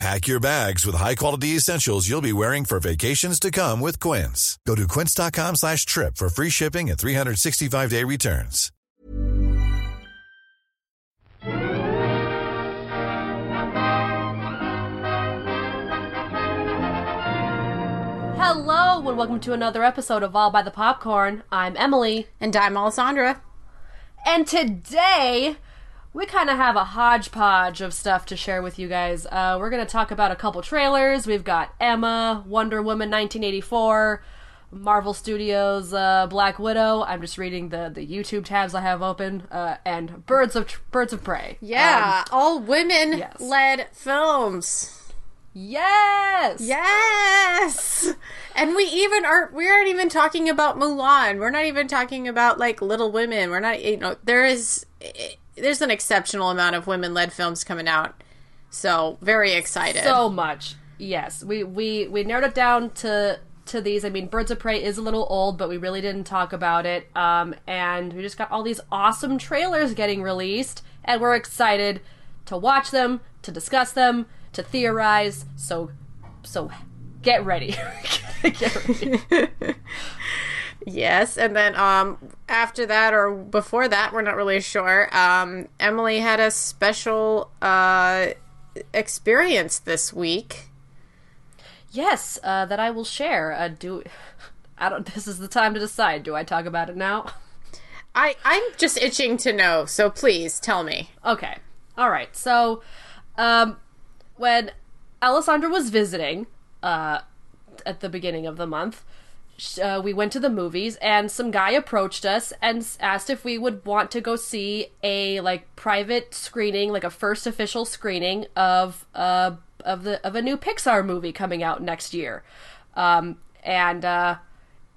Pack your bags with high-quality essentials you'll be wearing for vacations to come with Quince. Go to quince.com slash trip for free shipping and 365-day returns. Hello, and welcome to another episode of All by the Popcorn. I'm Emily, And I'm Alessandra. and today we kind of have a hodgepodge of stuff to share with you guys. Uh, we're going to talk about a couple trailers. We've got Emma, Wonder Woman 1984, Marvel Studios uh, Black Widow. I'm just reading the, the YouTube tabs I have open, uh, and Birds of Birds of Prey. Yeah, all women yes. led films. Yes. Yes. And we even aren't we aren't even talking about Mulan. We're not even talking about like Little Women. We're not you know there is there's an exceptional amount of women led films coming out. So, very excited. so much. Yes, we we we narrowed it down to to these. I mean, Birds of Prey is a little old, but we really didn't talk about it. Um, and we just got all these awesome trailers getting released, and we're excited to watch them, to discuss them, to theorize. So, so get ready. get ready. Yes, and then um after that or before that, we're not really sure. Um Emily had a special uh experience this week. Yes, uh, that I will share. Uh, do I don't. This is the time to decide. Do I talk about it now? I I'm just itching to know, so please tell me. Okay. All right. So, um, when Alessandra was visiting, uh, at the beginning of the month, uh, we went to the movies, and some guy approached us and asked if we would want to go see a like private screening, like a first official screening of uh of the of a new Pixar movie coming out next year. Um, and uh,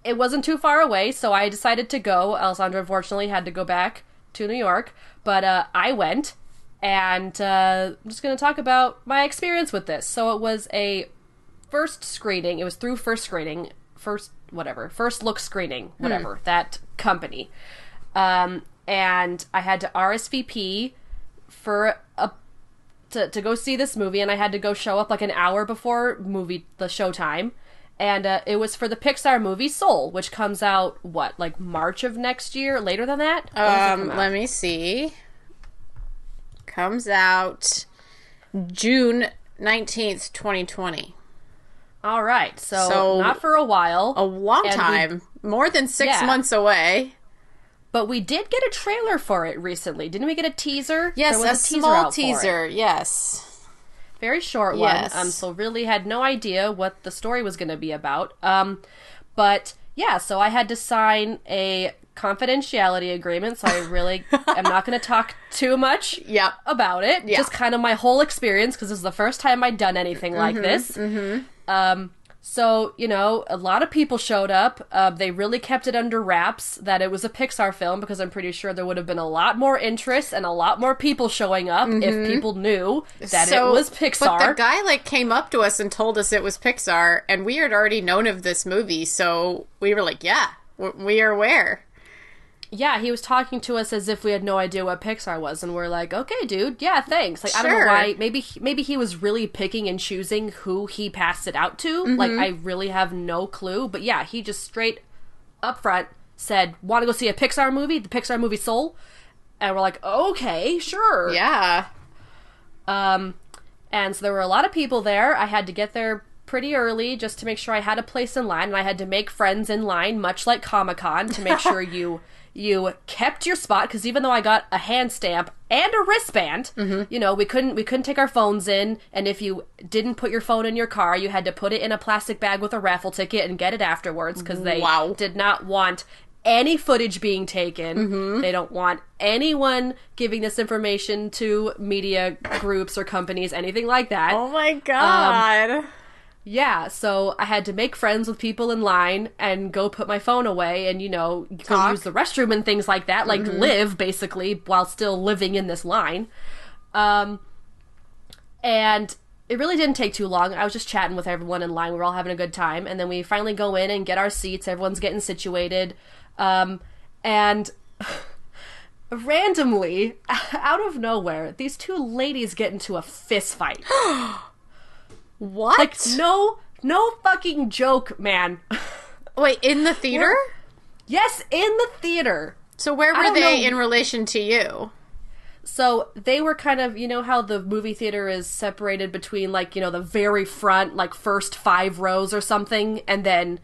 it wasn't too far away, so I decided to go. Alessandra unfortunately had to go back to New York, but uh, I went, and uh, I'm just going to talk about my experience with this. So it was a first screening. It was through first screening, first whatever, first look screening, whatever that company, um, and I had to RSVP for a to, to go see this movie and I had to go show up like an hour before movie the showtime. And uh, it was for the Pixar movie Soul which comes out what like March of next year later than that? When does it Um let me see. Comes out June 19th, 2020. All right so, So- not for a while A long And we- time. More than 6 Yeah. months away. but we did get a trailer for it recently didn't we get a teaser Yes, There a, was teaser small out for it. teaser. Yes. very short Yes. one. Um, so really had no idea what the story was going to be about. Um, but yeah, so I had to sign a confidentiality agreement. So I really am not going to talk too much Yep. about it. Yeah. Just kind of my whole experience because this is the first time I'd done anything like this. Um, so you know, a lot of people showed up. Uh, they really kept it under wraps that it was a Pixar film because I'm pretty sure there would have been a lot more interest and a lot more people showing up if people knew that it was Pixar. But the guy like came up to us and told us it was Pixar, and we had already known of this movie, so we were like, "Yeah, we are aware." Yeah, he was talking to us as if we had no idea what Pixar was, and we're like, "Okay, dude, yeah, thanks." Like, I don't know why. Maybe maybe he was really picking and choosing who he passed it out to. Like, Mm-hmm. I really have no clue. But yeah, he just straight up front said, "Want to go see a Pixar movie? The Pixar movie Soul?" And we're like, "Okay, sure." Yeah. Um, and so there were a lot of people there. I had to get there pretty early just to make sure I had a place in line, and I had to make friends in line, much like Comic Con, to make sure you you kept your spot. Because even though I got a hand stamp and a wristband, mm-hmm. you know, we couldn't we couldn't take our phones in, and if you didn't put your phone in your car, you had to put it in a plastic bag with a raffle ticket and get it afterwards because they Wow. did not want any footage being taken. Mm-hmm. They don't want anyone giving this information to media groups or companies, anything like that. Oh my um, god. Yeah, so I had to make friends with people in line and go put my phone away and, you know, go use the restroom and things like that, like live basically while still living in this line. Um, and it really didn't take too long. I was just chatting with everyone in line. We were all having a good time. And then we finally go in and get our seats. Everyone's getting situated. Um, and randomly, out of nowhere, these two ladies get into a fist fight. What? Like no no fucking joke, man. Wait, in the theater? yes, in the theater. So where were they know. in relation to you? So they were kind of, you know how the movie theater is separated between like, you know, the very front like first 5 rows or something and then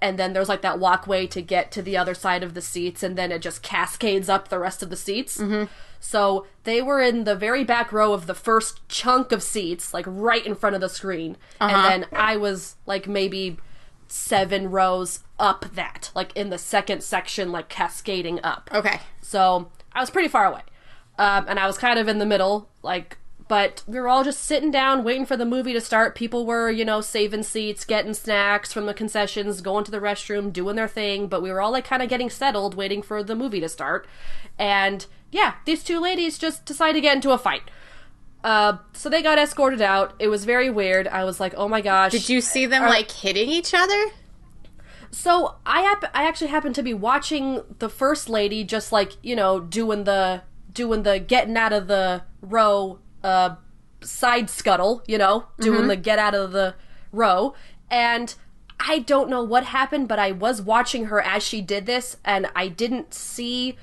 and then there's like that walkway to get to the other side of the seats and then it just cascades up the rest of the seats. Mm-hmm. So they were in the very back row of the first chunk of seats, like right in front of the screen. And then I was like maybe seven rows up that, like in the second section, like cascading up. Okay. So I was pretty far away. Um, and I was kind of in the middle, like, but we were all just sitting down, waiting for the movie to start. People were, you know, saving seats, getting snacks from the concessions, going to the restroom, doing their thing, but we were all like kind of getting settled, waiting for the movie to start. And yeah, these two ladies just decided to get into a fight. Uh, so they got escorted out. It was very weird. I was like, oh my gosh. Did you see them Are- like hitting each other? So I hap- I actually happened to be watching the first lady just like you know doing the doing the getting out of the row uh side scuttle you know doing the get out of the row and I don't know what happened but I was watching her as she did this and I didn't see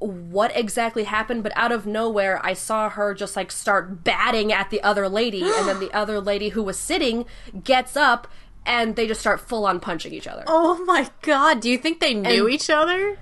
what exactly happened, but out of nowhere, I saw her just like start batting at the other lady, and then the other lady who was sitting gets up, and they just start full on punching each other. Oh my god, do you think they knew And- each other?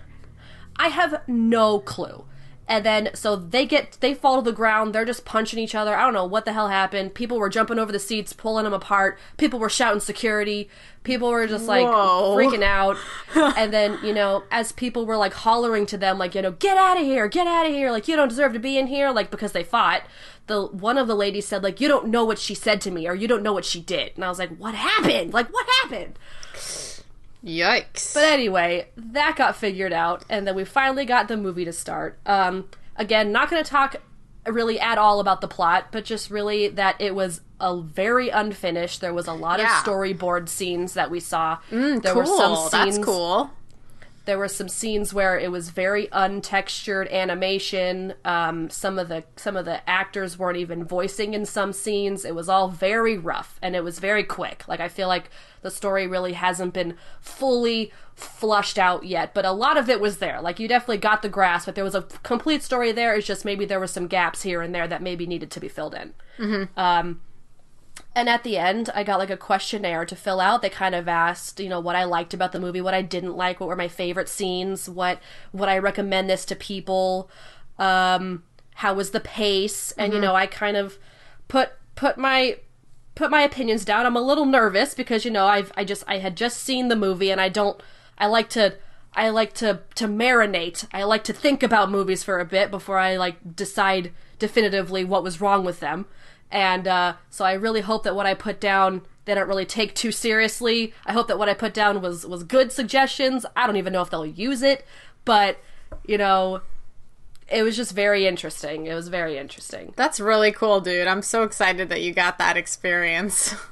I have no clue. And then so they get they fall to the ground. They're just punching each other. I don't know what the hell happened. People were jumping over the seats, pulling them apart. People were shouting security. People were just like Whoa. freaking out. and then you know, as people were like hollering to them, like you know, get out of here, get out of here, like you don't deserve to be in here, like because they fought. The one of the ladies said like you don't know what she said to me or you don't know what she did. And I was like, what happened? Like what happened? Yikes. But anyway, that got figured out, and then we finally got the movie to start. Um, again, not going to talk really at all about the plot, but just really that it was a very unfinished. There was a lot Yeah. of storyboard scenes that we saw. Mm, there cool. were some scenes. That's cool. There were some scenes where it was very untextured animation. Um, some of the some of the actors weren't even voicing in some scenes. It was all very rough and it was very quick. Like I feel like the story really hasn't been fully flushed out yet, but a lot of it was there. Like you definitely got the grasp, but there was a complete story there. It's just maybe there were some gaps here and there that maybe needed to be filled in. Um, and at the end, I got like a questionnaire to fill out. They kind of asked, you know, what I liked about the movie, what I didn't like, what were my favorite scenes, what would I recommend this to people, um, how was the pace, and you know, I kind of put put my put my opinions down. I'm a little nervous because you know I've I just I had just seen the movie and I don't I like to I like to to marinate. I like to think about movies for a bit before I like decide definitively what was wrong with them. And uh, so I really hope that what I put down they don't really take too seriously. I hope that what I put down was was good suggestions. I don't even know if they'll use it, but you know, it was just very interesting. It was very interesting. That's really cool, dude. I'm so excited that you got that experience.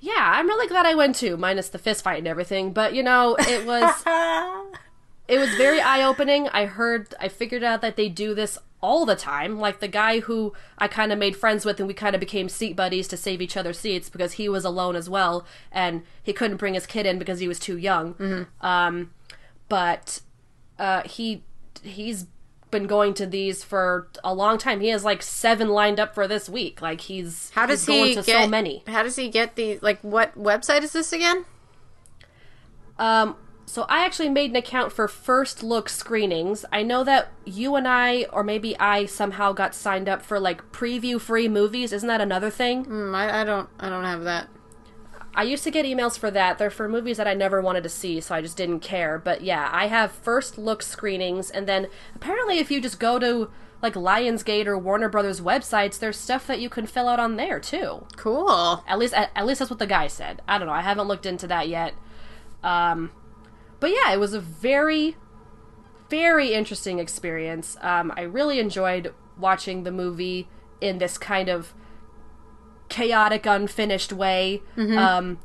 Yeah, I'm really glad I went too, minus the fist fight and everything. But you know, it was it was very eye opening. I heard, I figured out that they do this all the time. Like the guy who I kind of made friends with, and we kind of became seat buddies to save each other seats because he was alone as well, and he couldn't bring his kid in because he was too young. Um, but uh, he he's been going to these for a long time. He has like seven lined up for this week. Like he's How does he's going he to get so many. How does he get the like what website is this again? Um, so I actually made an account for first look screenings. I know that you and I, or maybe I somehow got signed up for like preview free movies. Isn't that another thing? Hmm, I, I don't I don't have that. I used to get emails for that. They're for movies that I never wanted to see, so I just didn't care. But yeah, I have first look screenings, and then apparently, if you just go to like Lionsgate or Warner Brothers websites, there's stuff that you can fill out on there too. Cool. At least, at, at least that's what the guy said. I don't know. I haven't looked into that yet. Um, but yeah, it was a very, very interesting experience. Um, I really enjoyed watching the movie in this kind of chaotic, unfinished way. Um,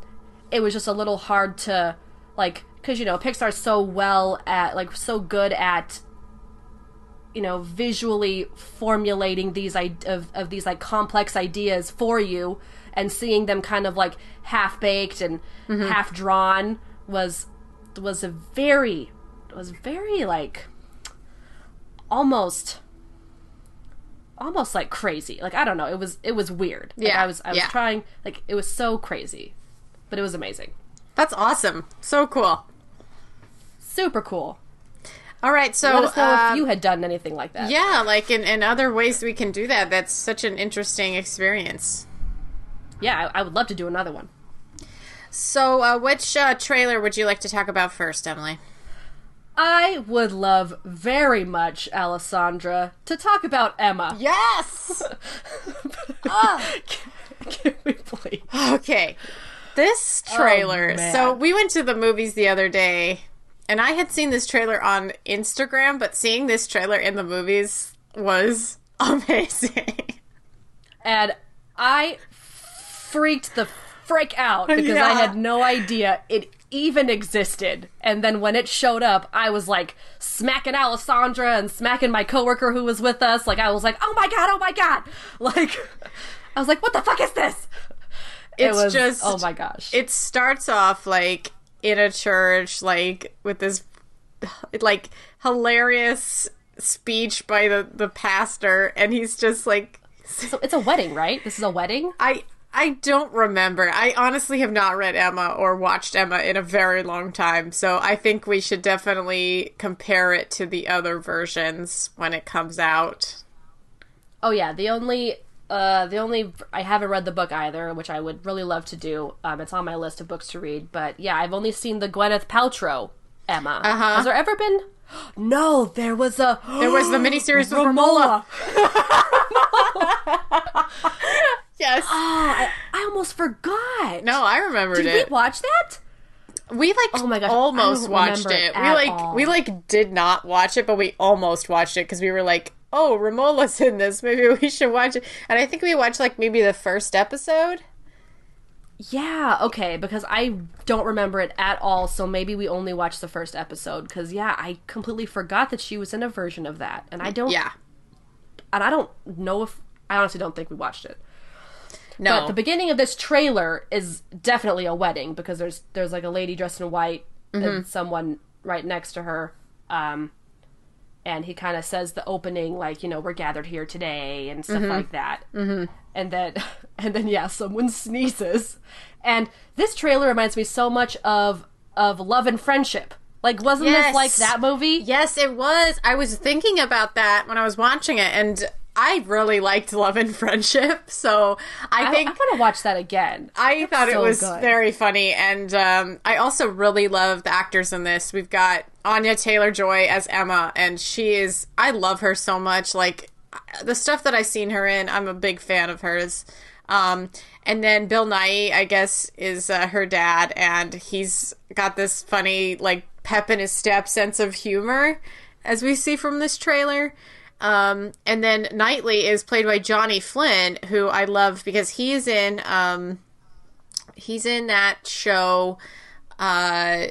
it was just a little hard to like because you know Pixar's so well at like so good at you know visually formulating these I- of, of these like complex ideas for you and seeing them kind of like half baked and half drawn was was a very was very like almost almost like crazy like i don't know it was it was weird like, Yeah, i was i was yeah. trying like it was so crazy but it was amazing That's awesome. So cool. super cool All right, so let us know um, if you had done anything like that yeah, like in, in other ways we can do that. That's such an interesting experience. yeah I, I would love to do another one So, uh, which uh, trailer would you like to talk about first, Emily? i would love very much alessandra to talk about emma Yes. can we please Okay. This trailer. Oh, so we went to the movies the other day, and I had seen this trailer on Instagram, but seeing this trailer in the movies was amazing. and I freaked the frick out because I had no idea it even existed. And then when it showed up, I was like smacking Alessandra and smacking my coworker who was with us. Like I was like, "Oh my god, oh my god!" Like I was like, "What the fuck is this?" It's it was just oh my gosh. It starts off like in a church, like with this like hilarious speech by the the pastor, and he's just like so it's a wedding, right? This is a wedding. I I don't remember. I honestly have not read Emma or watched Emma in a very long time, so I think we should definitely compare it to the other versions when it comes out. Oh yeah, the only uh the only I haven't read the book either, which I would really love to do. Um it's on my list of books to read, but yeah, I've only seen the Gwyneth Paltrow Emma. Uh-huh. Has there ever been No, there was a There was the miniseries with Romola. Yes. Oh, I, I almost forgot. No, I remembered it. Did it. we watch that? We like Oh my gosh, almost watched it. it We like all. we like did not watch it, but we almost watched it because we were like, "Oh, Romola's in this. Maybe we should watch it." And I think we watched like maybe the first episode. Yeah, okay, because I don't remember it at all, so maybe we only watched the first episode cuz yeah, I completely forgot that she was in a version of that. And I don't Yeah. and I don't know if I honestly don't think we watched it. No. But the beginning of this trailer is definitely a wedding because there's there's like a lady dressed in white and someone right next to her. Um, and he kind of says the opening like you know we're gathered here today and stuff like that. Mm-hmm. And then and then yeah, someone sneezes, and this trailer reminds me so much of of Love and Friendship. Like wasn't Yes. this like that movie? Yes, it was. I was thinking about that when I was watching it, and I really liked Love and Friendship. So I, I, think I want to watch that again. I thought it was good. very funny, and um, I also really love the actors in this. We've got Anya Taylor Joy as Emma, and she is. I love her so much. Like the stuff that I've seen her in, I'm a big fan of hers. Um, and then Bill Nighy, I guess, is uh, her dad, and he's got this funny, like pep in his step sense of humor, as we see from this trailer. Um, and then Knightley is played by Johnny Flynn, who I love because he's in um, he's in that show uh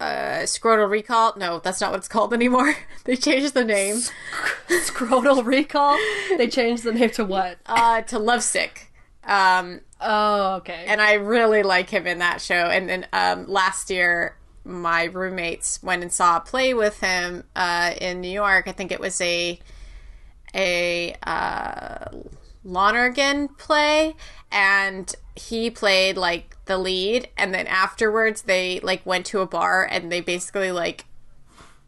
uh scrotal recall no that's not what it's called anymore they changed the name Scrotal Recall. They changed the name to what? uh to lovesick um Oh, okay. and i really like him in that show and then um last year my roommates went and saw a play with him uh in new york i think it was a a uh Lonergan play and he played like the lead and then afterwards they like went to a bar and they basically like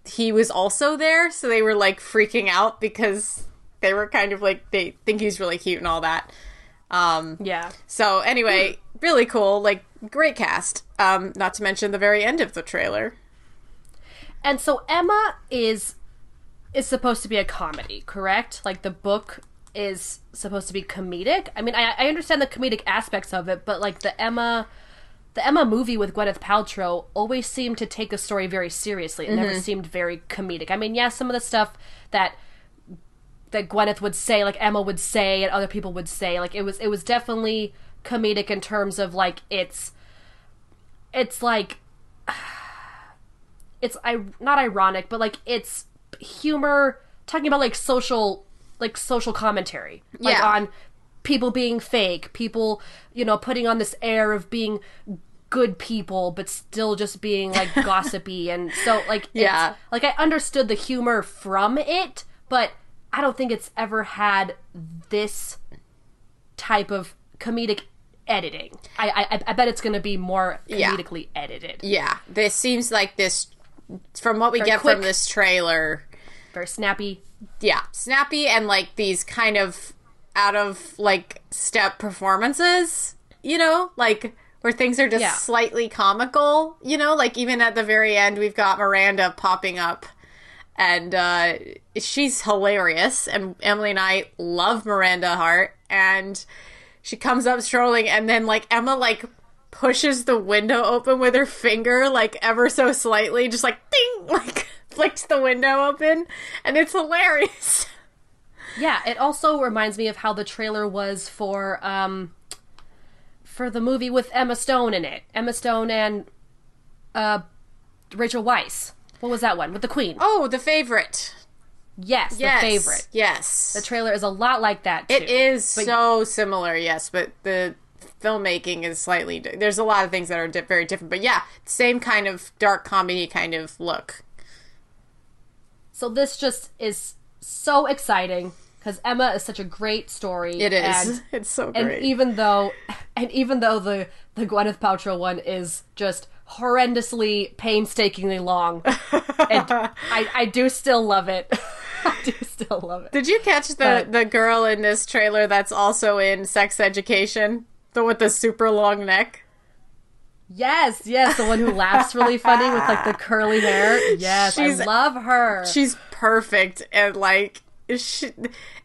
he was also there so they were like freaking out because they were kind of like they think he's really cute and all that um yeah. so anyway really cool. Like great cast. Um, not to mention the very end of the trailer. And so Emma is is supposed to be a comedy, correct? Like the book is supposed to be comedic. I mean, I, I understand the comedic aspects of it, but like the Emma the Emma movie with Gwyneth Paltrow always seemed to take the story very seriously. It never seemed very comedic. I mean, yeah, some of the stuff that that Gwyneth would say, like Emma would say, and other people would say, like it was it was definitely comedic in terms of like it's it's like it's I not ironic, but like it's humor talking about like social like social commentary, like Yeah. on people being fake, people you know putting on this air of being good people, but still just being like gossipy, and so like it's- Yeah. like I understood the humor from it, but I don't think it's ever had this type of comedic editing. I I, I bet it's going to be more Yeah. comedically edited. Yeah, this seems like this. From what we Very get quick. from this trailer, very snappy. yeah, snappy and like these kind of out of like step performances, you know, like where things are just Yeah. slightly comical, you know, like even at the very end we've got Miranda popping up and uh she's hilarious and Emily and I love Miranda Hart and she comes up strolling and then like Emma like pushes the window open with her finger like ever so slightly just like ding like flicks the window open and it's hilarious Yeah, it also reminds me of how the trailer was for um for the movie with Emma Stone in it. Emma Stone and uh Rachel Weisz. What was that one with the Queen? oh the favorite yes, yes the favorite. yes The trailer is a lot like that. Too. it is But- so similar yes but the filmmaking is slightly di- there's a lot of things that are di- very different but yeah same kind of dark comedy kind of look So this just is so exciting because Emma is such a great story. it is and it's so great. and even though and even though the the Gwyneth Paltrow one is just horrendously painstakingly long and I, I do still love it I do still love it Did you catch the But- the girl in this trailer that's also in Sex Education? The one with the super long neck. yes yes the one who laughs really funny with like the curly hair yes She's- I love her She's perfect and like she,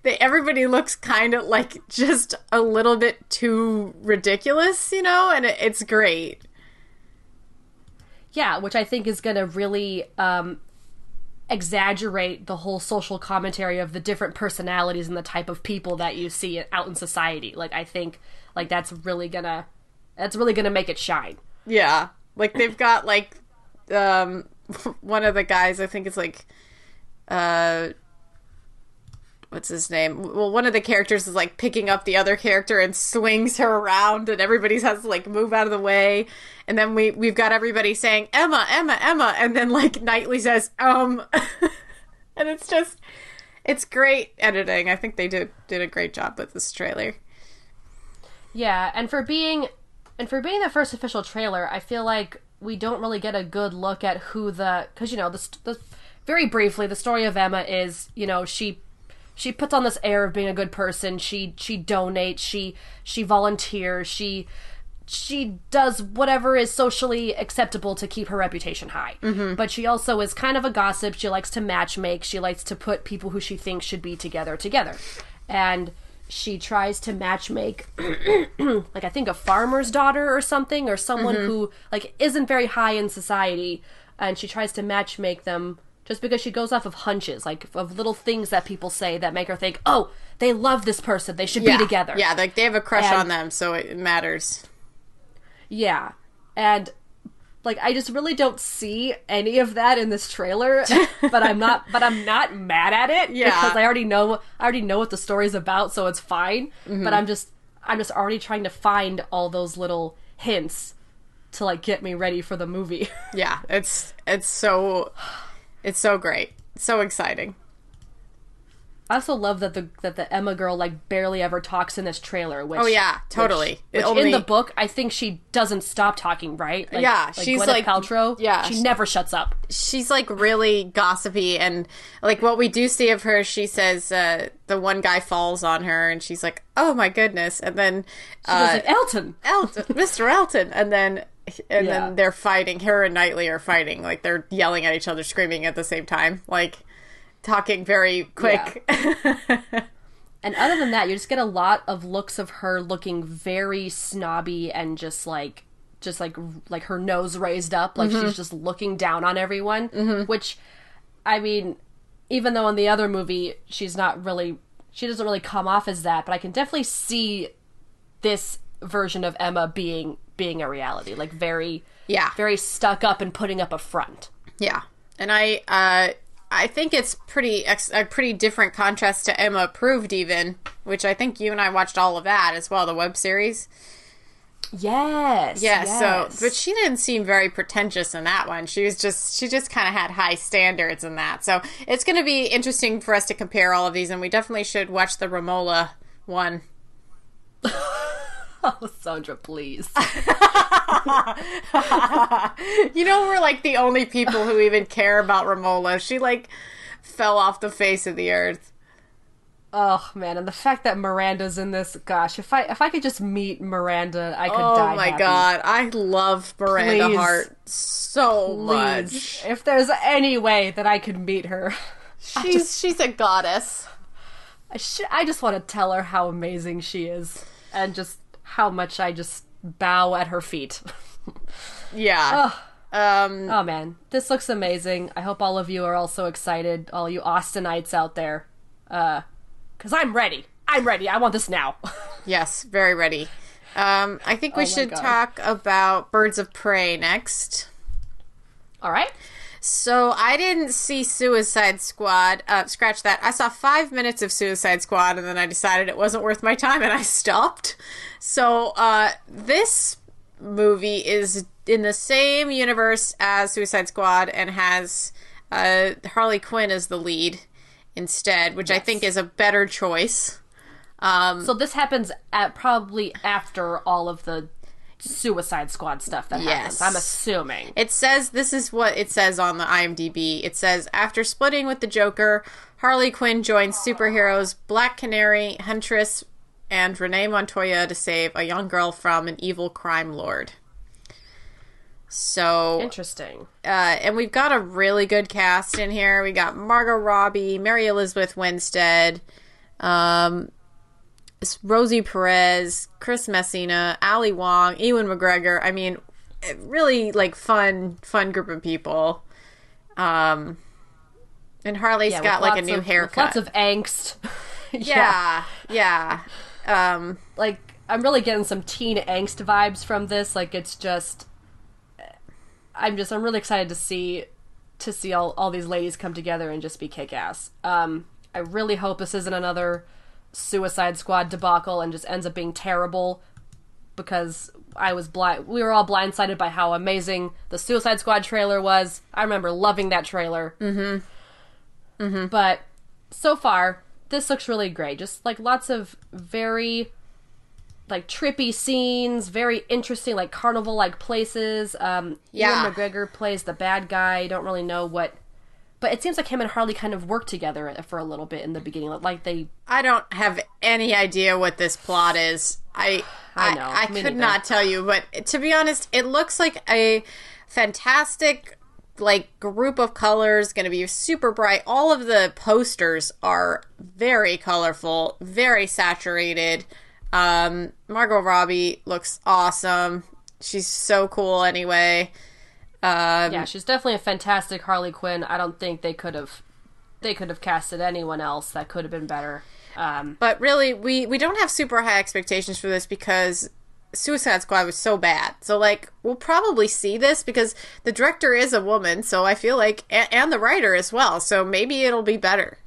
they, everybody looks kind of like just a little bit too ridiculous, you know, and it, it's great. Yeah, which I think is going to really um, exaggerate the whole social commentary of the different personalities and the type of people that you see out in society. Like, I think like that's really gonna that's really gonna make it shine. Yeah. Like they've got like um one of the guys, I think it's like uh what's his name? Well, one of the characters is like picking up the other character and swings her around and everybody has to like move out of the way. And then we we've got everybody saying Emma, Emma, Emma and then like Knightley says um and it's just it's great editing. I think they did did a great job with this trailer. Yeah, and for being and for being the first official trailer, I feel like we don't really get a good look at who the because you know the, the very briefly the story of Emma is you know she she puts on this air of being a good person. She she donates. She she volunteers. She she does whatever is socially acceptable to keep her reputation high. Mm-hmm. But she also is kind of a gossip. She likes to matchmake. She likes to put people who she thinks should be together together. And she tries to matchmake like I think a farmer's daughter or something or someone mm-hmm. who like isn't very high in society and she tries to matchmake them just because she goes off of hunches like of little things that people say that make her think, "Oh, they love this person. They should Yeah. be together." Yeah, like they have a crush And- on them, so it matters. Yeah. And like I just really don't see any of that in this trailer, but I'm not but I'm not mad at it Yeah. because I already know I already know what the story's about, so it's fine. Mm-hmm. But I'm just I'm just already trying to find all those little hints to like get me ready for the movie. Yeah, it's it's so it's so great. So exciting. I also love that the that the Emma girl like barely ever talks in this trailer. Which, Oh, yeah, totally. Which, which in the book, I think she doesn't stop talking. Right? Like, Yeah, like she's Gwyneth like- Paltrow. yeah, she she- never shuts up. she's like really gossipy and like what we do see of her she says uh the one guy falls on her and she's like oh my goodness and then She goes uh like Elton. elton mr elton and then and Yeah. then they're fighting. Her and knightley are fighting. Like they're yelling at each other screaming at the same time. Like talking very quick. And other than that, you just get a lot of looks of her looking very snobby and just like just like like her nose raised up like Mm-hmm. she's just looking down on everyone, which I mean, even though in the other movie she's not really she doesn't really come off as that, but I can definitely see this version of Emma being being a reality, like very yeah very stuck up and putting up a front. Yeah, and I uh, I think it's pretty ex- a pretty different contrast to Emma Approved, even which I think you and I watched all of that as well, the web series. Yes. Yeah, yes. so but she didn't seem very pretentious in that one. She was just she just kind of had high standards in that. So it's going to be interesting for us to compare all of these, and we definitely should watch the Romola one. oh, Sandra, please. You know, we're like the only people who even care about Romola. She like fell off the face of the earth. Oh man, and the fact that Miranda's in this, gosh, if I if I could just meet Miranda, I could Oh die. my happy. god, I love Miranda Please. Hart so Please. much. If there's any way that I could meet her, She's she's a goddess. I, sh- I just want to tell her how amazing she is, and just how much I just bow at her feet. Yeah. Um oh man, this looks amazing. I hope all of you are also excited, all you Austenites out there, uh, because I'm ready. I'm ready. I want this now. yes, very ready. Um I think we Oh should God. talk about Birds of Prey next. all right. So I didn't see Suicide Squad. Uh, scratch that. I saw five minutes of Suicide Squad, and then I decided it wasn't worth my time, and I stopped. So uh, this movie is in the same universe as Suicide Squad, and has uh, Harley Quinn as the lead instead, which I think is a better choice. So this happens at probably after all of the Suicide Squad stuff that happens. Yes. I'm assuming. It says this is what it says on the IMDb. It says after splitting with the Joker, Harley Quinn joins superheroes Black Canary, Huntress, and Renee Montoya to save a young girl from an evil crime lord. So, Interesting. uh, and we've got a really good cast in here. We got Margot Robbie, Mary Elizabeth Winstead, um, Rosie Perez, Chris Messina, Ali Wong, Ewan McGregor. I mean, really like fun, fun group of people. Um, and Harley's Yeah, got like a new of- haircut. Lots of angst. yeah, yeah. Um, Like I'm really getting some teen angst vibes from this. Like it's just I'm just I'm really excited to see to see all, all these ladies come together and just be kick ass. Um I really hope this isn't another Suicide Squad debacle and just ends up being terrible because I was blind we were all blindsided by how amazing the Suicide Squad trailer was. I remember loving that trailer. Mm-hmm. Mm-hmm. But so far, this looks really great. Just like lots of very like trippy scenes, very interesting, like carnival like places. Um, Yeah. Ewan McGregor plays the bad guy. I don't really know what, but it seems like him and Harley kind of work together for a little bit in the beginning. Like they, I don't have any idea what this plot is. I I I, know, I, me could neither. not tell you, but to be honest, it looks like a fantastic like group of colors going to be super bright. All of the posters are very colorful, very saturated. Um Margot Robbie looks awesome. She's so cool anyway. Um yeah, she's definitely a fantastic Harley Quinn. I don't think they could have, they could have casted anyone else that could have been better. Um, But really, we we don't have super high expectations for this because Suicide Squad was so bad. So like, we'll probably see this because the director is a woman. So I feel like, and, and the writer as well. So maybe it'll be better.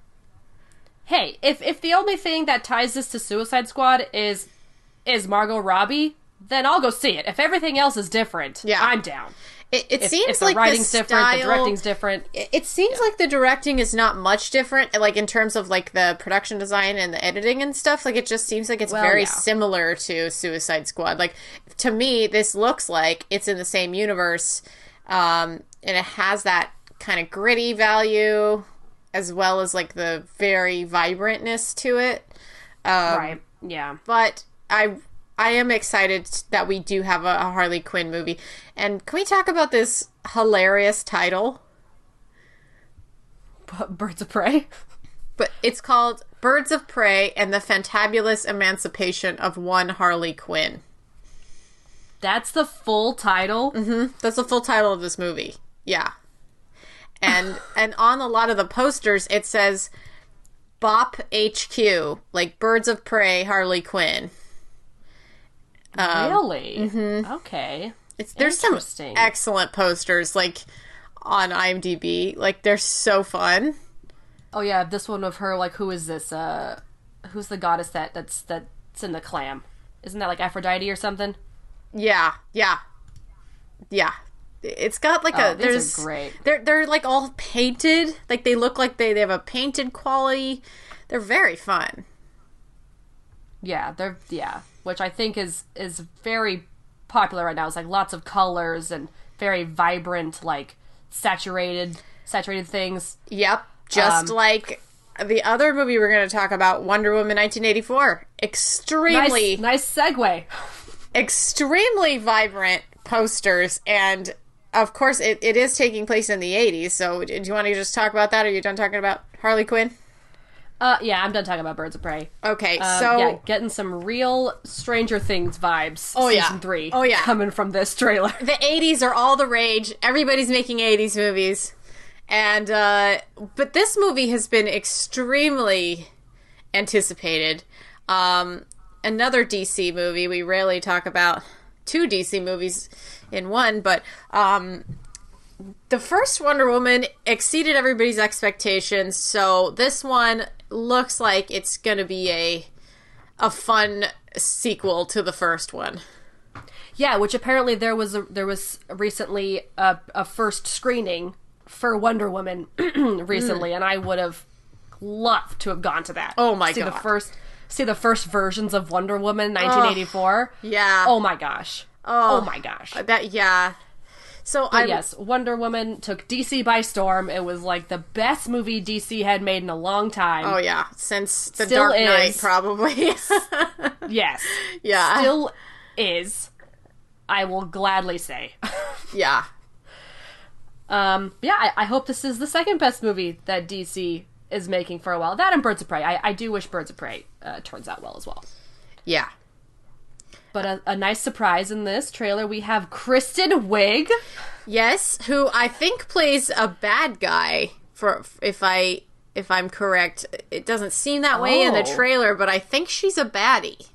hey, if if the only thing that ties this to Suicide Squad is is Margot Robbie, then I'll go see it. If everything else is different, Yeah. I'm down. It, it If, seems if the like writing's the different, style, the directing's different. It it seems like the directing is not much different, like in terms of like the production design and the editing and stuff. Like it just seems like it's Well, very yeah. similar to Suicide Squad. Like to me, this looks like it's in the same universe, um, and it has that kind of gritty value as well as like the very vibrantness to it. Um, right. Yeah. but I I am excited that we do have a, a Harley Quinn movie. And can we talk about this hilarious title? Birds of Prey. But it's called Birds of Prey and the Fantabulous Emancipation of One Harley Quinn. That's the full title. Mm-hmm. That's the full title of this movie. Yeah. And and on a lot of the posters it says Bop HQ, like Birds of Prey Harley Quinn. Um, really? mm-hmm. Okay. It's there's some excellent posters like on IMDb. Like they're so fun. Oh yeah, this one of her. Like, who is this? Uh, who's the goddess that that's that's in the clam? Isn't that like Aphrodite or something? Yeah, yeah, yeah. It's got like Oh, a these are there's great. They're they're like all painted. Like they look like they they have a painted quality. They're very fun. Yeah, they're yeah, which I think is is very popular right now. It's like lots of colors and very vibrant, like saturated saturated things. Yep, just Um, like the other movie we're going to talk about, Wonder Woman 1984. Extremely Nice, nice segue. extremely vibrant posters and of course it, it is taking place in the 80s so do you want to just talk about that or are you done talking about harley quinn Uh, yeah, I'm done talking about Birds of Prey. okay Um, so yeah, getting some real Stranger Things vibes. Oh, yeah. three. Oh, yeah. coming from this trailer. the 80s are all the rage everybody's making 80s movies and uh but this movie has been extremely anticipated um another dc movie we rarely talk about two dc movies in one but um the first wonder woman exceeded everybody's expectations so this one looks like it's gonna be a a fun sequel to the first one Yeah, which apparently there was a, there was recently a, a first screening for Wonder Woman recently, and I would have loved to have gone to that. Oh my see the first see the first versions of Wonder Woman 1984. yeah Oh my gosh. Oh, my gosh. that yeah so i yes, Wonder Woman took DC by storm. It was like the best movie DC had made in a long time. Oh yeah, since the Still Dark Knight, is. probably. Yes. yeah, Still is. I will gladly say. yeah, Um, yeah, I, I hope this is the second best movie that DC is making for a while. That and Birds of Prey. I, I do wish Birds of Prey uh, turns out well as well. yeah. But a, a nice surprise in this trailer, we have Kristen Wiig. Yes, who I think plays a bad guy. For if I if I'm correct, it doesn't seem that way in the Oh. trailer, but I think she's a baddie,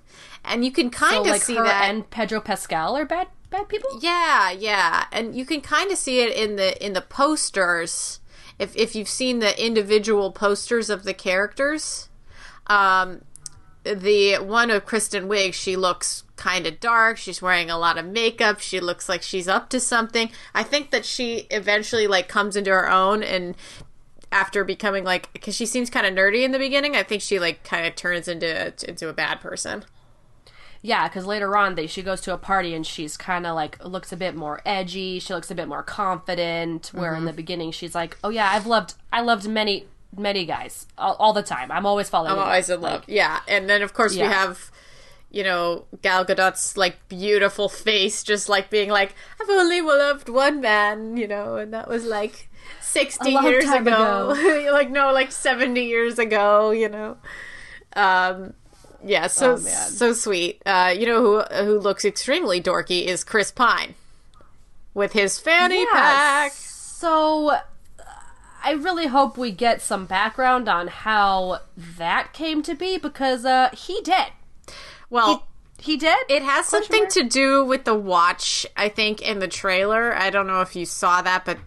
and you can kind of like see that. and Pedro Pascal are bad bad people. Yeah, yeah, and you can kind of see it in the in the posters. If if you've seen the individual posters of the characters, um, the one of Kristen Wiig, she looks kind of dark. She's wearing a lot of makeup. She looks like she's up to something. I think that she eventually like comes into her own and after becoming like because she seems kind of nerdy in the beginning. I think she like kind of turns into into a bad person. Yeah, because later on, they she goes to a party and she's kind of like looks a bit more edgy. She looks a bit more confident. Where Mm-hmm. in the beginning, she's like, "Oh yeah, I've loved I loved many many guys all, all the time. I'm always following. I'm always in love. yeah, and then of course Yeah. we have, you know, Gal Gadot's like beautiful face, just like being like, "I've only loved one man," you know, and that was like sixty years time ago. like no, like seventy years ago, you know. Um, yeah, so Oh, so sweet. Uh, you know who who looks extremely dorky is Chris Pine with his fanny pack. So I really hope we get some background on how that came to be because uh he did. Well. He did? It has Question something mark? to do with the watch, I think, in the trailer. I don't know if you saw that, but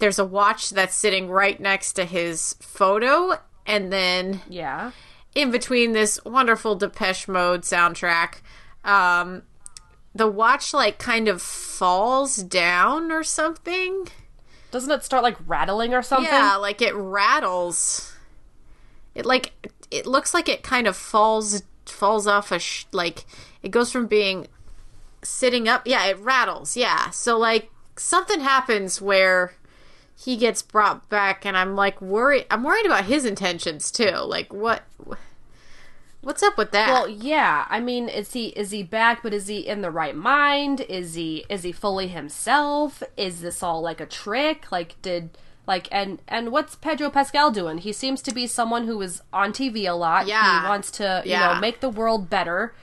there's a watch that's sitting right next to his photo, and then Yeah. in between this wonderful Depeche Mode soundtrack, um, the watch like kind of falls down or something. Doesn't it start like rattling or something? Yeah, like it rattles. It like it looks like it kind of falls falls off a sh- like it goes from being sitting up. Yeah, it rattles. Yeah. So like something happens where he gets brought back and I'm like worried I'm worried about his intentions too. Like what what's up with that? Well, yeah. I mean, is he is he back? But is he in the right mind? Is he is he fully himself? Is this all like a trick? Like, did like and and what's Pedro Pascal doing? He seems to be someone who is on TV a lot. Yeah. he wants to you Yeah. know make the world better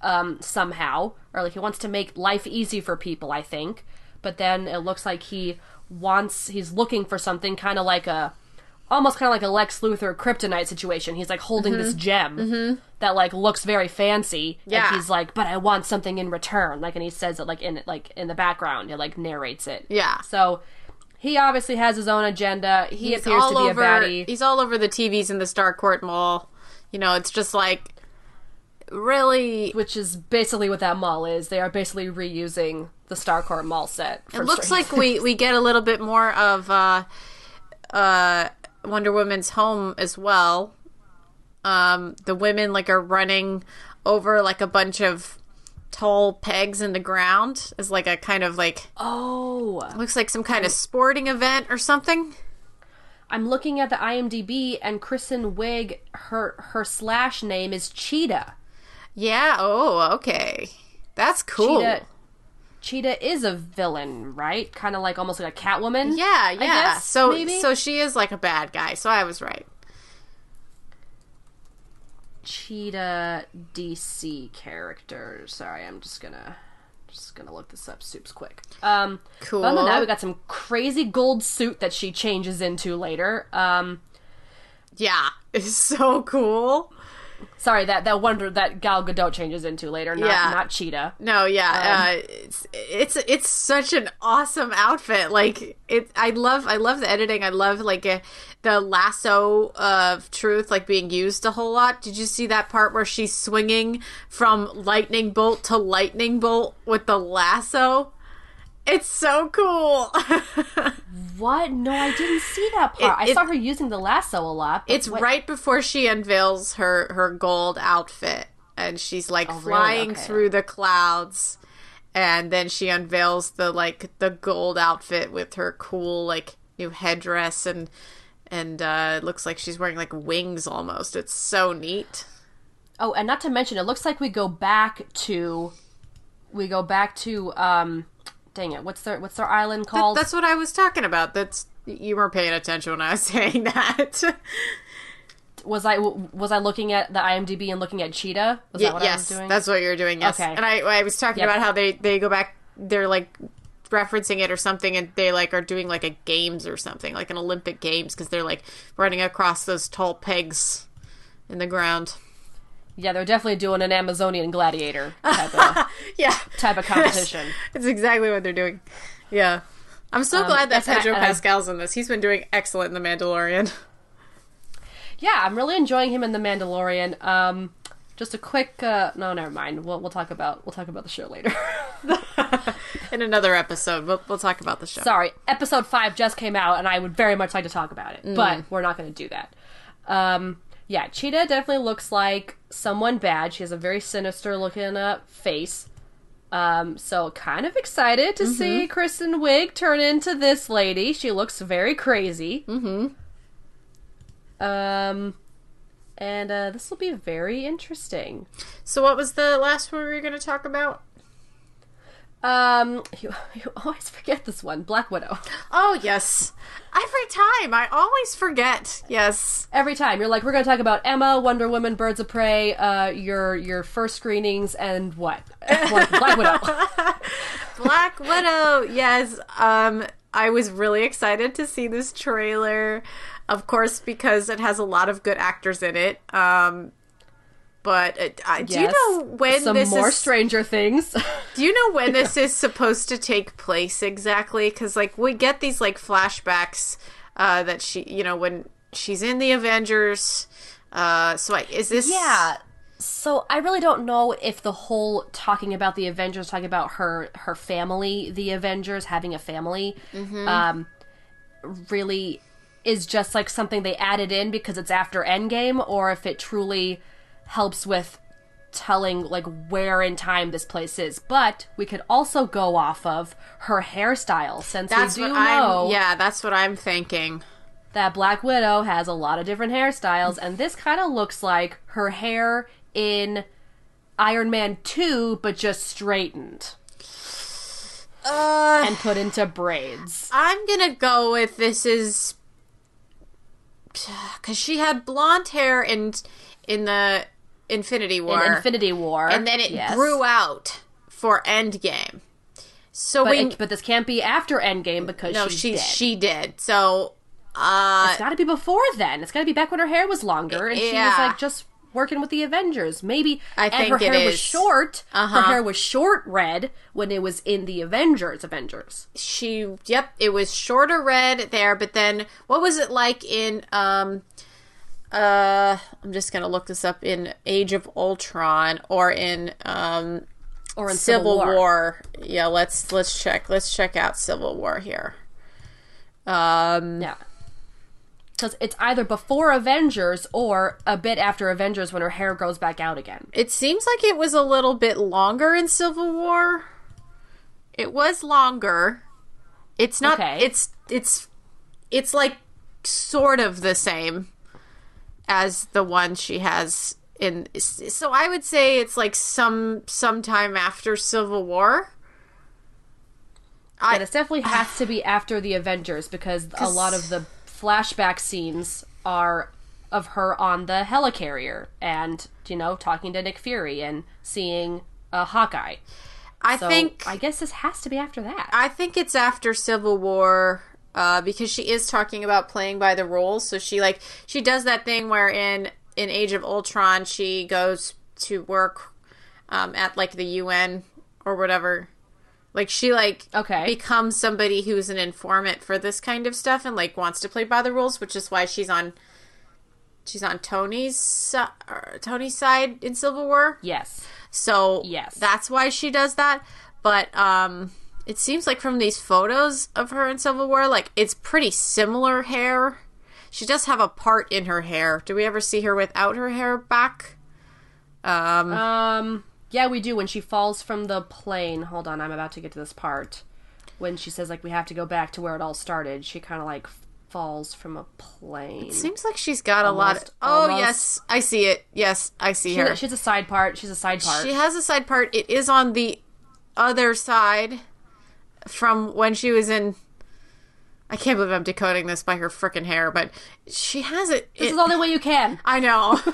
um, somehow, or like he wants to make life easy for people. I think, but then it looks like he wants he's looking for something kind of like a almost kind of like a Lex Luthor kryptonite situation. He's like holding this gem that like looks very fancy. Yeah. And he's like, but I want something in return. Like, and he says it like in like in the background. He like narrates it. Yeah. So he obviously has his own agenda. He he's appears all to be over a baddie. he's all over the TVs in the Star Starcourt Mall. You know, it's just like really which is basically what that mall is. They are basically reusing the Starcourt Mall set. It looks like we we get a little bit more of uh uh Wonder Woman's home as well. Um the women like are running over like a bunch of tall pegs in the ground as like a kind of like oh, looks like some kind of sporting event or something. I'm looking at the IMDb and Kristen Wiig. Her her slash name is Cheetah. Yeah, oh, okay. That's cool. Cheetah. Cheetah is a villain, right? Kind of like almost like a Catwoman. Yeah, yeah. guess, so maybe? so she is like a bad guy. So I was right. Cheetah DC characters. Sorry, I'm just gonna just gonna look this up soups quick. Um Cool. Other than that, we got some crazy gold suit that she changes into later. Um Yeah, it's so cool. sorry, that that wonder that Gal Gadot changes into later, not Yeah. not Cheetah. No, yeah, uh, it's it's it's such an awesome outfit. Like it, I love I love the editing. I love like uh, the lasso of truth like being used a whole lot. Did you see that part where she's swinging from lightning bolt to lightning bolt with the lasso? It's so cool. What? No, I didn't see that part. It- I saw her using the lasso a lot. it's what- right before she unveils her her gold outfit and she's like Oh, really? flying Okay. through the clouds and then she unveils the like the gold outfit with her cool like new headdress and and uh it looks like she's wearing like wings almost it's so neat Oh, and not to mention, it looks like we go back to, we go back to, um, dang it, what's their what's their island called? that's what i was talking about that's you weren't paying attention when i was saying that was I was I looking at the IMDb and looking at Cheetah? Was that what yes I was doing? that's what you're doing yes Okay. and i i was talking Yep. about how they they go back they're like referencing it or something and they like are doing like a games or something like an olympic games because they're like running across those tall pegs in the ground. Yeah, they're definitely doing an Amazonian gladiator type of yeah. type of competition. it's exactly what they're doing. Yeah. I'm so Um, glad that I- pedro I- pascal's in this. He's been doing excellent in the mandalorian. Yeah, I'm really enjoying him in the Mandalorian. Um, just a quick, uh, no, never mind. We'll we'll talk about we'll talk about the show later. in another episode we'll, we'll talk about the show Sorry, episode five just came out, and I would very much like to talk about it, but we're not going to do that. Um, yeah, Cheetah definitely looks like someone bad. She has a very sinister looking uh, face. Um, so kind of excited to see Kristen Wiig turn into this lady. She looks very crazy. Mm-hmm. Um, and uh, this will be very interesting. so what was the last one we were going to talk about Um, you, you always forget this one, Black Widow. oh yes every time i always forget yes Every time you're like, we're going to talk about Emma, Wonder Woman, Birds of Prey, uh, your your first screenings, and what Black, Black Widow. Black Widow. Yes. Um I was really excited to see this trailer. Of course because it has a lot of good actors in it. Um but it, uh, do you know when Some this more is Stranger Things. Do you know when this is supposed to take place exactly? Cuz like we get these like flashbacks uh that she, you know, when she's in the Avengers uh so I, is this yeah. So I really don't know if the whole talking about the Avengers, talking about her her family, the Avengers having a family, um, really is just like something they added in because it's after Endgame, or if it truly helps with telling like where in time this place is. But we could also go off of her hairstyle since That's we do what know I'm. Yeah, that's what I'm thinking. that Black Widow has a lot of different hairstyles, and this kind of looks like her hair in Iron Man 2, but just straightened Uh, and put into braids. I'm gonna go with this is because she had blonde hair in in the Infinity War, In Infinity War. and then it yes. grew out for Endgame. So But, we it- but this can't be after Endgame because no, she dead. she did. So uh, It's got to be before then. It's got to be back when her hair was longer and she was like just working with the Avengers. Maybe I think her it hair was short. Uh-huh. Her hair was short red when it was in the Avengers. Avengers. she yep, it was shorter red there, but then what was it like in um uh I'm just gonna look this up in Age of Ultron or in um Or in Civil, Civil, War. Yeah, let's let's check. Let's check out Civil War here. Um Yeah. Because it's either before Avengers or a bit after Avengers when her hair grows back out again. it seems like it was a little bit longer in Civil War. It was longer. It's not Okay. it's it's it's like sort of the same as the one she has in so I would say it's like some sometime after Civil War. I, But it definitely has to be after the Avengers because a lot of the flashback scenes are of her on the helicarrier and, you know, talking to Nick Fury and seeing a Hawkeye. I So think I guess this has to be after that. I think it's after Civil War uh, because she is talking about playing by the rules. So she like she does that thing where in in Age of Ultron she goes to work um, at like the UN or whatever. Like she like Okay. becomes somebody who's an informant for this kind of stuff and like wants to play by the rules, which is why she's on she's on Tony's or Tony's side in Civil War. yes. So Yes. that's why she does that. But um, it seems like from these photos of her in Civil War, like it's pretty similar hair. She does have a part in her hair. Do we ever see her without her hair back? Um, Um, yeah, we do when she falls from the plane. Hold on, I'm about to get to this part. When she says like we have to go back to where it all started, she kind of like falls from a plane. It seems like she's got a lot. Of, oh almost. yes, I see it. Yes, I see her. She, she's a side part. She's a side part. She has a side part. It is on the other side from when she was in. I can't believe I'm decoding this by her freaking hair, but she has it. this it- is the only way you can. I know.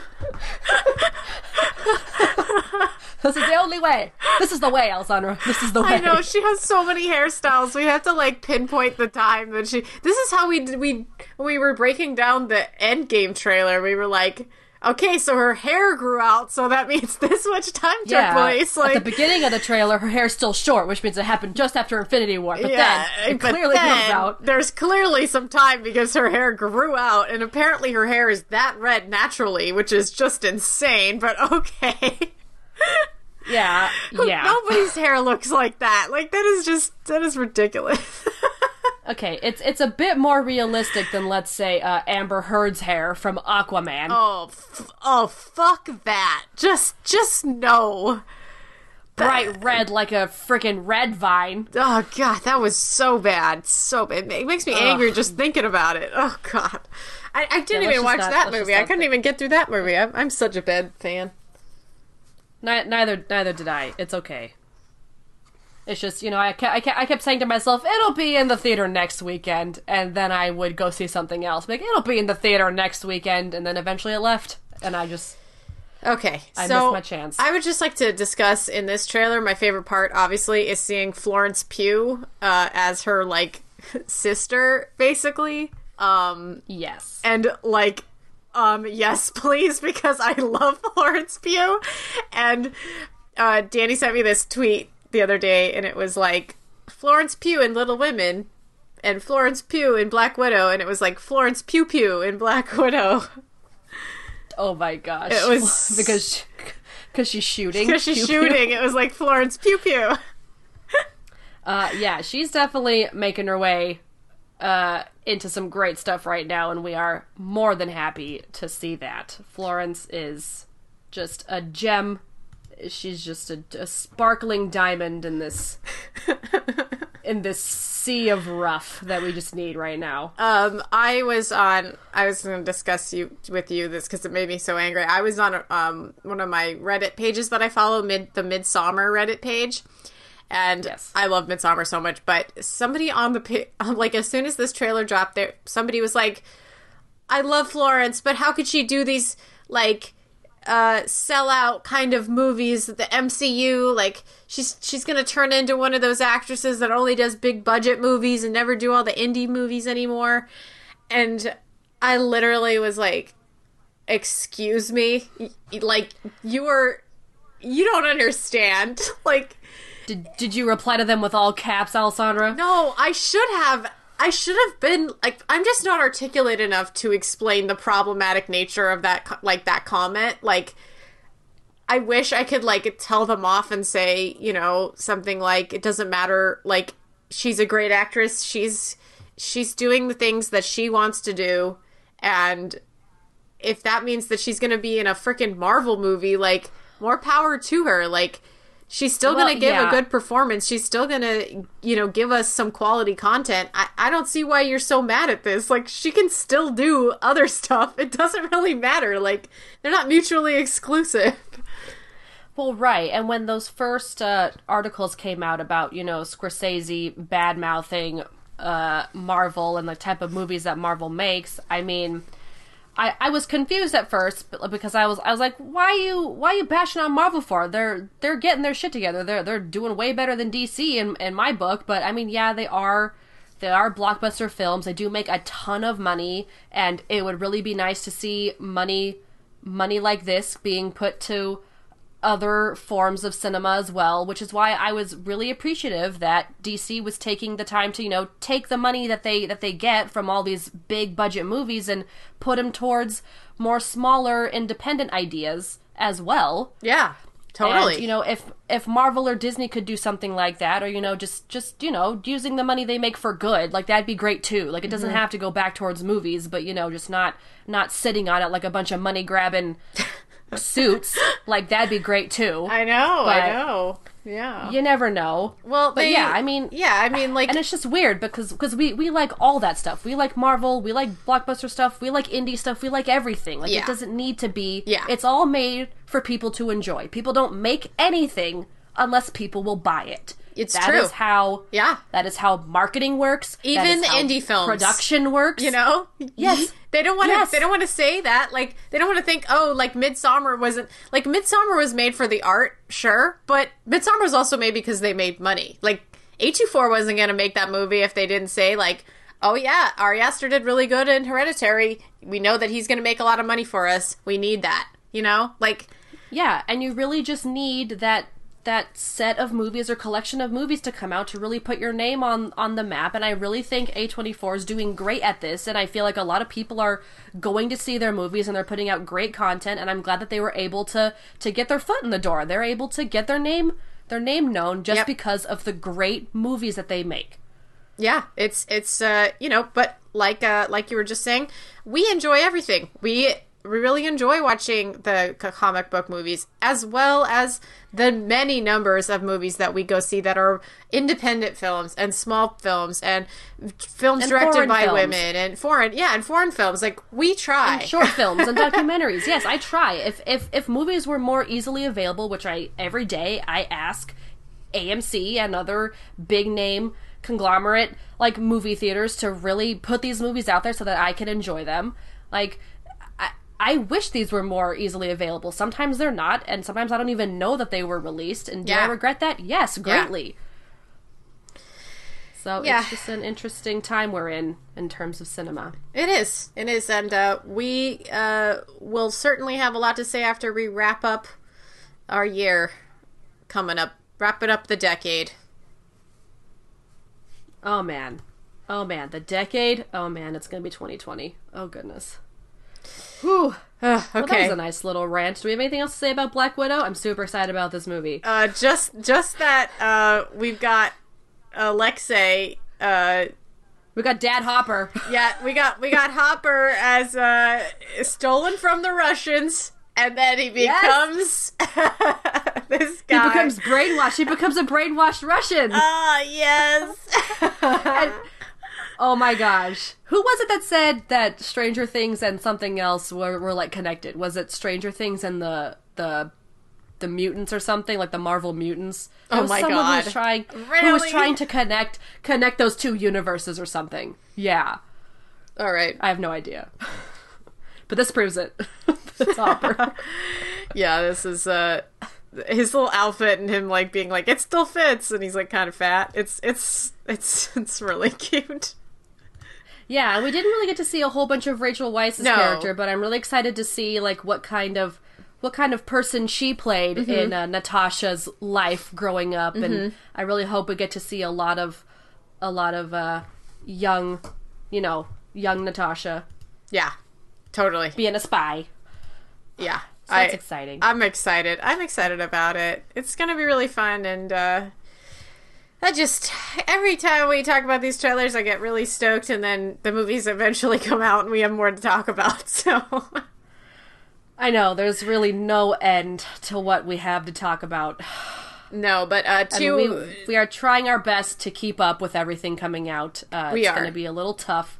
This is the only way. This is the way, Alessandra. This is the way. I know she has so many hairstyles. We have to like pinpoint the time that she. This is how we. We we were breaking down the Endgame trailer. We were like, okay, so her hair grew out, so that means this much time took Yeah, place. Like at the beginning of the trailer, her hair's still short, which means it happened just after Infinity War. But Yeah, then it but clearly then out. There's clearly some time because her hair grew out, and apparently her hair is that red naturally, which is just insane. But okay, Yeah, yeah. nobody's hair looks like that. Like that is just that is ridiculous. Okay, it's it's a bit more realistic than let's say uh, Amber Heard's hair from Aquaman. oh, f- oh, fuck that! Just, just no. Bright red like a freaking red vine. Oh god, that was so bad, so bad. It makes me angry just thinking about it. Oh god, I, I didn't let's even watch not- that movie. I couldn't think- even get through that movie. I'm, I'm such a bad fan. Ni- neither neither did I. It's okay. It's just you know I kept, I kept I kept saying to myself it'll be in the theater next weekend, and then I would go see something else. Like it'll be in the theater next weekend, and then eventually it left, and I just Okay, I so missed my chance. I would just like to discuss in this trailer. My favorite part, obviously, is seeing Florence Pugh uh, as her like sister, basically. Um, yes. and like um yes please because i love florence pugh and uh danny sent me this tweet the other day and it was like florence pugh in little women and florence pugh in black widow and it was like florence pew pew in black widow Oh my gosh! It was- because because she's shooting. Because she's Pew, pew. shooting. It was like Florence Pew Pew. Uh, yeah, she's definitely making her way uh, into some great stuff right now, and we are more than happy to see that. Florence is just a gem. She's just a, a sparkling diamond in this in this sea of rough that we just need right now. Um, I was on. I was going to discuss you with you this because it made me so angry. I was on um one of my Reddit pages that I follow, mid the Midsommar Reddit page, and Yes. I love Midsommar so much. But somebody on the pa- like as soon as this trailer dropped, there somebody was like, "I love Florence, but how could she do these like?" Uh sell out kind of movies the MCU like she's she's to turn into one of those actresses that only does big budget movies and never do all the indie movies anymore. And I literally was like excuse me? Like you are you don't understand. Like Did did you reply to them with all caps, Alessandra? no I should have I should have been like I'm just not articulate enough to explain the problematic nature of that like that comment like I wish I could like tell them off and say, you know, something like it doesn't matter like she's a great actress. She's she's doing the things that she wants to do and if that means that she's going to be in a freaking Marvel movie, like more power to her. Like she's still Well, going to give yeah. a good performance. She's still going to, you know, give us some quality content. I, I don't see why you're so mad at this. Like she can still do other stuff. It doesn't really matter. Like they're not mutually exclusive. Well, right. And when those first uh, articles came out about, you know, Scorsese bad mouthing uh, Marvel and the type of movies that Marvel makes, I mean, I, I was confused at first because I was I was like, why you why you bashing on Marvel for? They're they're getting their shit together. They're they're doing way better than DC in in my book. But I mean, yeah, they are. They are blockbuster films. They do make a ton of money, and it would really be nice to see money money like this being put to other forms of cinema as well, which is why I was really appreciative that DC was taking the time to, you know, take the money that they that they get from all these big budget movies and put them towards more smaller independent ideas as well. Yeah, totally. And, you know, if if Marvel or Disney could do something like that, or you know, just just you know, using the money they make for good, like that'd be great too. Like it doesn't mm-hmm. have to go back towards movies, but you know, just not not sitting on it like a bunch of money grabbing suits. Like that'd be great too. I know, but- I know. Yeah. You never know. well, but they- yeah, I mean, yeah, I mean, like, and it's just weird because because we we like all that stuff. We like Marvel, we like blockbuster stuff, we like indie stuff, we like everything. Like Yeah. it doesn't need to be. Yeah. It's all made for people to enjoy. People don't make anything unless people will buy it. It's That true. is how. Yeah. That is how marketing works. Even indie films. production works. you know Yes. they don't want to Yes. they don't want to say that like they don't want to think oh like midsommar wasn't like midsommar was made for the art sure but midsommar was also made because they made money like a24 wasn't going to make that movie if they didn't say like oh yeah ari aster did really good in hereditary we know that he's going to make a lot of money for us we need that you know like Yeah, and you really just need that that set of movies or collection of movies to come out to really put your name on on the map and I really think A24 is doing great at this and I feel like a lot of people are going to see their movies and they're putting out great content and I'm glad that they were able to to get their foot in the door. They're able to get their name their name known just Yep. because of the great movies that they make. Yeah, it's it's uh you know, but like uh like you were just saying, we enjoy everything. We we really enjoy watching the comic book movies as well as the many numbers of movies that we go see that are independent films and small films and films And directed by films. women and foreign yeah and foreign films like we try short films and documentaries. Yes, I try. If if if movies were more easily available, which I every day I ask AMC and other big name conglomerate like movie theaters to really put these movies out there so that I can enjoy them. Like I wish these were more easily available. Sometimes they're not, and sometimes I don't even know that they were released. And do I regret that? Yes, greatly. So Yeah. it's just an interesting time we're in in terms of cinema. It is. It is. And uh, we uh, will certainly have a lot to say after we wrap up our year coming up. wrapping up the decade. Oh man. Oh man, the decade. Oh man, it's gonna be 2020. Oh goodness. Whew. Ugh, Well, that was a nice little rant. Do we have anything else to say about Black Widow? I'm super excited about this movie. uh, just just that uh, we've got Alexei. Uh, We got Dad Hopper. yeah, we got we got Hopper as uh, stolen from the Russians, and then he becomes this guy. He becomes brainwashed. He becomes a brainwashed Russian. Ah, yes. And- oh my gosh. Who was it that said that Stranger Things and something else were, were like connected? Was it Stranger Things and the the the mutants or something like the Marvel mutants? There Oh was my someone Who was God. trying who was trying to connect connect those two universes or something. Yeah. All right. I have no idea. but this proves it. it's Yeah, this is uh his little outfit and him like being like it still fits and he's like kind of fat. It's it's it's it's really cute. Yeah, and we didn't really get to see a whole bunch of Rachel Weisz's No. character, but I'm really excited to see like what kind of what kind of person she played Mm-hmm. in uh, Natasha's life growing up, and I really hope we get to see a lot of a lot of uh, young, you know, young Natasha Yeah. Totally. being a spy. Yeah. So that's exciting. I'm excited. I'm excited about it. It's going to be really fun and uh I just every time we talk about these trailers I get really stoked and then the movies eventually come out and we have more to talk about. So I know there's really no end to what we have to talk about. no, but uh two we, we are trying our best to keep up with everything coming out. Uh, We it's are. going to be a little tough.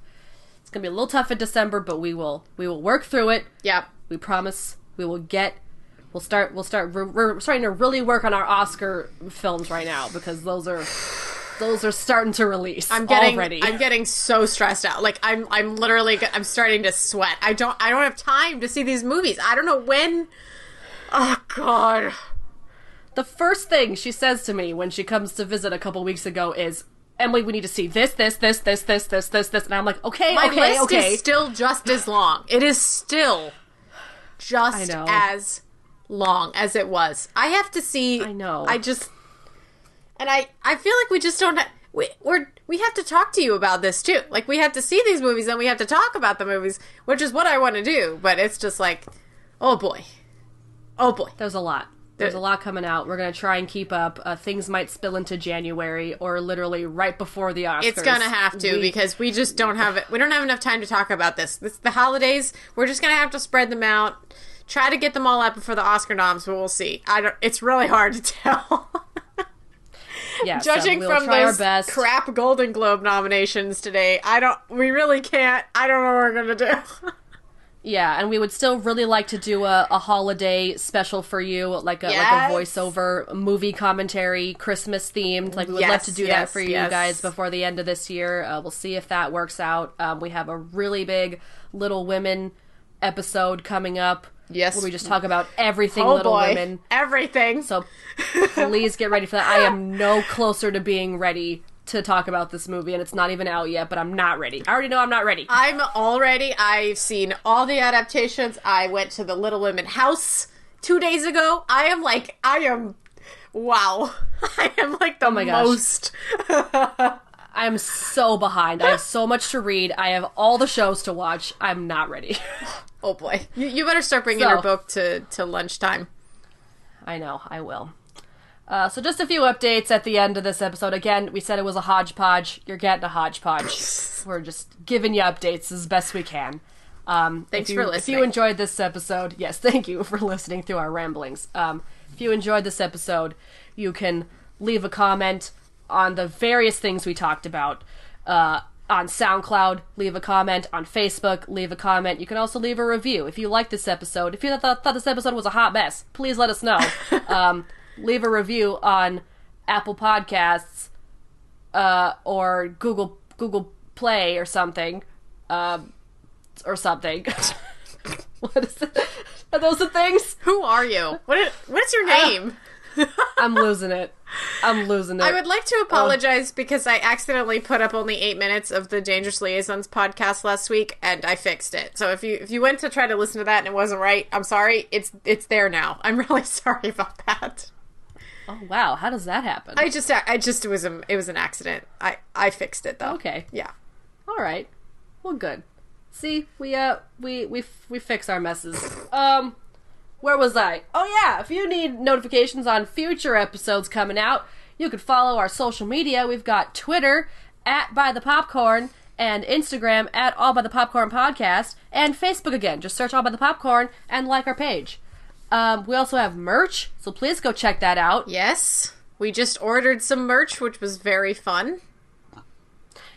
It's going to be a little tough in December, but we will we will work through it. Yep. We promise we will get. We'll start. We'll start. We're, we're starting to really work on our Oscar films right now because those are those are starting to release. I'm getting already. I'm getting so stressed out. Like I'm I'm literally I'm starting to sweat. I don't I don't have time to see these movies. I don't know when. Oh god. the first thing she says to me when she comes to visit a couple weeks ago is. Emily, we need to see this, this, this, this, this, this, this, this, and I'm like, okay, My okay, list okay. is still just as long. It is still just as long as it was. I have to see. I know. I just and I I feel like we just don't. We we're we have to talk to you about this too. Like we have to see these movies and we have to talk about the movies, which is what I want to do. But it's just like, oh boy, oh boy. There's a lot. There's a lot coming out. We're gonna try and keep up. Uh, things might spill into January or literally right before the Oscars. It's gonna have to We- because we just don't have it. We don't have enough time to talk about this. This the holidays. We're just gonna have to spread them out. Try to get them all out before the Oscar noms, but we'll see. I don't. It's really hard to tell. yeah, so Judging we'll from those best. crap Golden Globe nominations today, I don't. We really can't. I don't know what we're gonna do. Yeah, and we would still really like to do a, a holiday special for you, like a Yes. like a voiceover movie commentary, Christmas themed. Like we would love to do that for you yes. guys before the end of this year. Uh, we'll see if that works out. Um, we have a really big Little Women episode coming up. Yes. where we just talk about everything oh Little boy, Women. everything. So please get ready for that. I am no closer to being ready to talk about this movie, and it's not even out yet, but I'm not ready. I already know I'm not ready. I'm already. I've seen all the adaptations. I went to the Little Women house two days ago. I am like, I am. Wow, I am like the Oh my gosh. most. I'm so behind. I have so much to read. I have all the shows to watch. I'm not ready. Oh boy, you, you better start bringing So- your book to to lunchtime. I know, I will. Uh, so just a few updates at the end of this episode. Again, we said it was a hodgepodge. You're getting a hodgepodge. We're just giving you updates as best we can. Um, Thanks you, for If you enjoyed this episode, yes, thank you for listening through our ramblings. Um, if you enjoyed this episode, you can leave a comment on the various things we talked about. Uh, on SoundCloud, leave a comment. On Facebook, leave a comment. You can also leave a review. If you like this episode, if you thought, thought this episode was a hot mess, please let us know. um, leave a review on Apple Podcasts uh, or Google Google Play or something, um, or something. what is it? Are those the things? Who are you? What? Is, what's your Uh, name? I'm losing it. I'm losing it. I would like to apologize because I accidentally put up only eight minutes of the Dangerous Liaisons podcast last week, and I fixed it. So if you if you went to try to listen to that and it wasn't right, I'm sorry. It's it's there now. I'm really sorry about that. oh wow, how does that happen? I just I just it was a it was an accident. I I fixed it though. okay, Yeah. all right. Well, good. See, we uh we we we fix our messes. Um where was I? Oh yeah, if you need notifications on future episodes coming out, you could follow our social media. We've got Twitter at by the popcorn and Instagram at all by the popcorn podcast and Facebook again. Just search all by the popcorn and like our page. Um, we also have merch, so please go check that out. Yes. We just ordered some merch, which was very fun.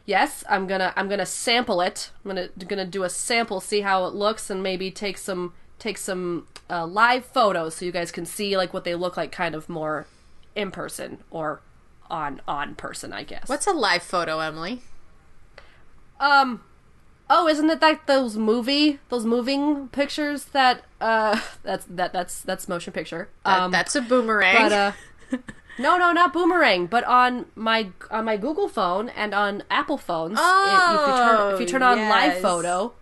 Yes, I'm gonna I'm gonna sample it. I'm gonna gonna do a sample, see how it looks, and maybe take some take some uh, live photos so you guys can see like what they look like, kind of more in person or on on person, I guess. What's a live photo, Emily? Um. Oh, isn't it like those movie, those moving pictures that uh, that's that that's that's motion picture. That- Um, that's a boomerang. but uh, no, no, not boomerang. But on my on my Google phone and on Apple phones, it- if you turn if you turn on live photo.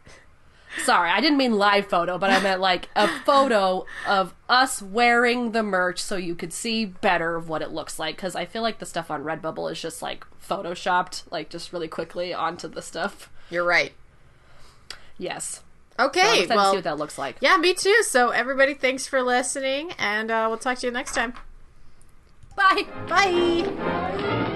Sorry, I didn't mean live photo, but I meant like a photo of us wearing the merch so you could see better of what it looks like. Because I feel like the stuff on Redbubble is just like photoshopped, like just really quickly onto the stuff. You're right. Yes. So Okay, excited to see what that looks like. yeah, me too. So, everybody, thanks for listening, and uh, we'll talk to you next time. Bye. Bye.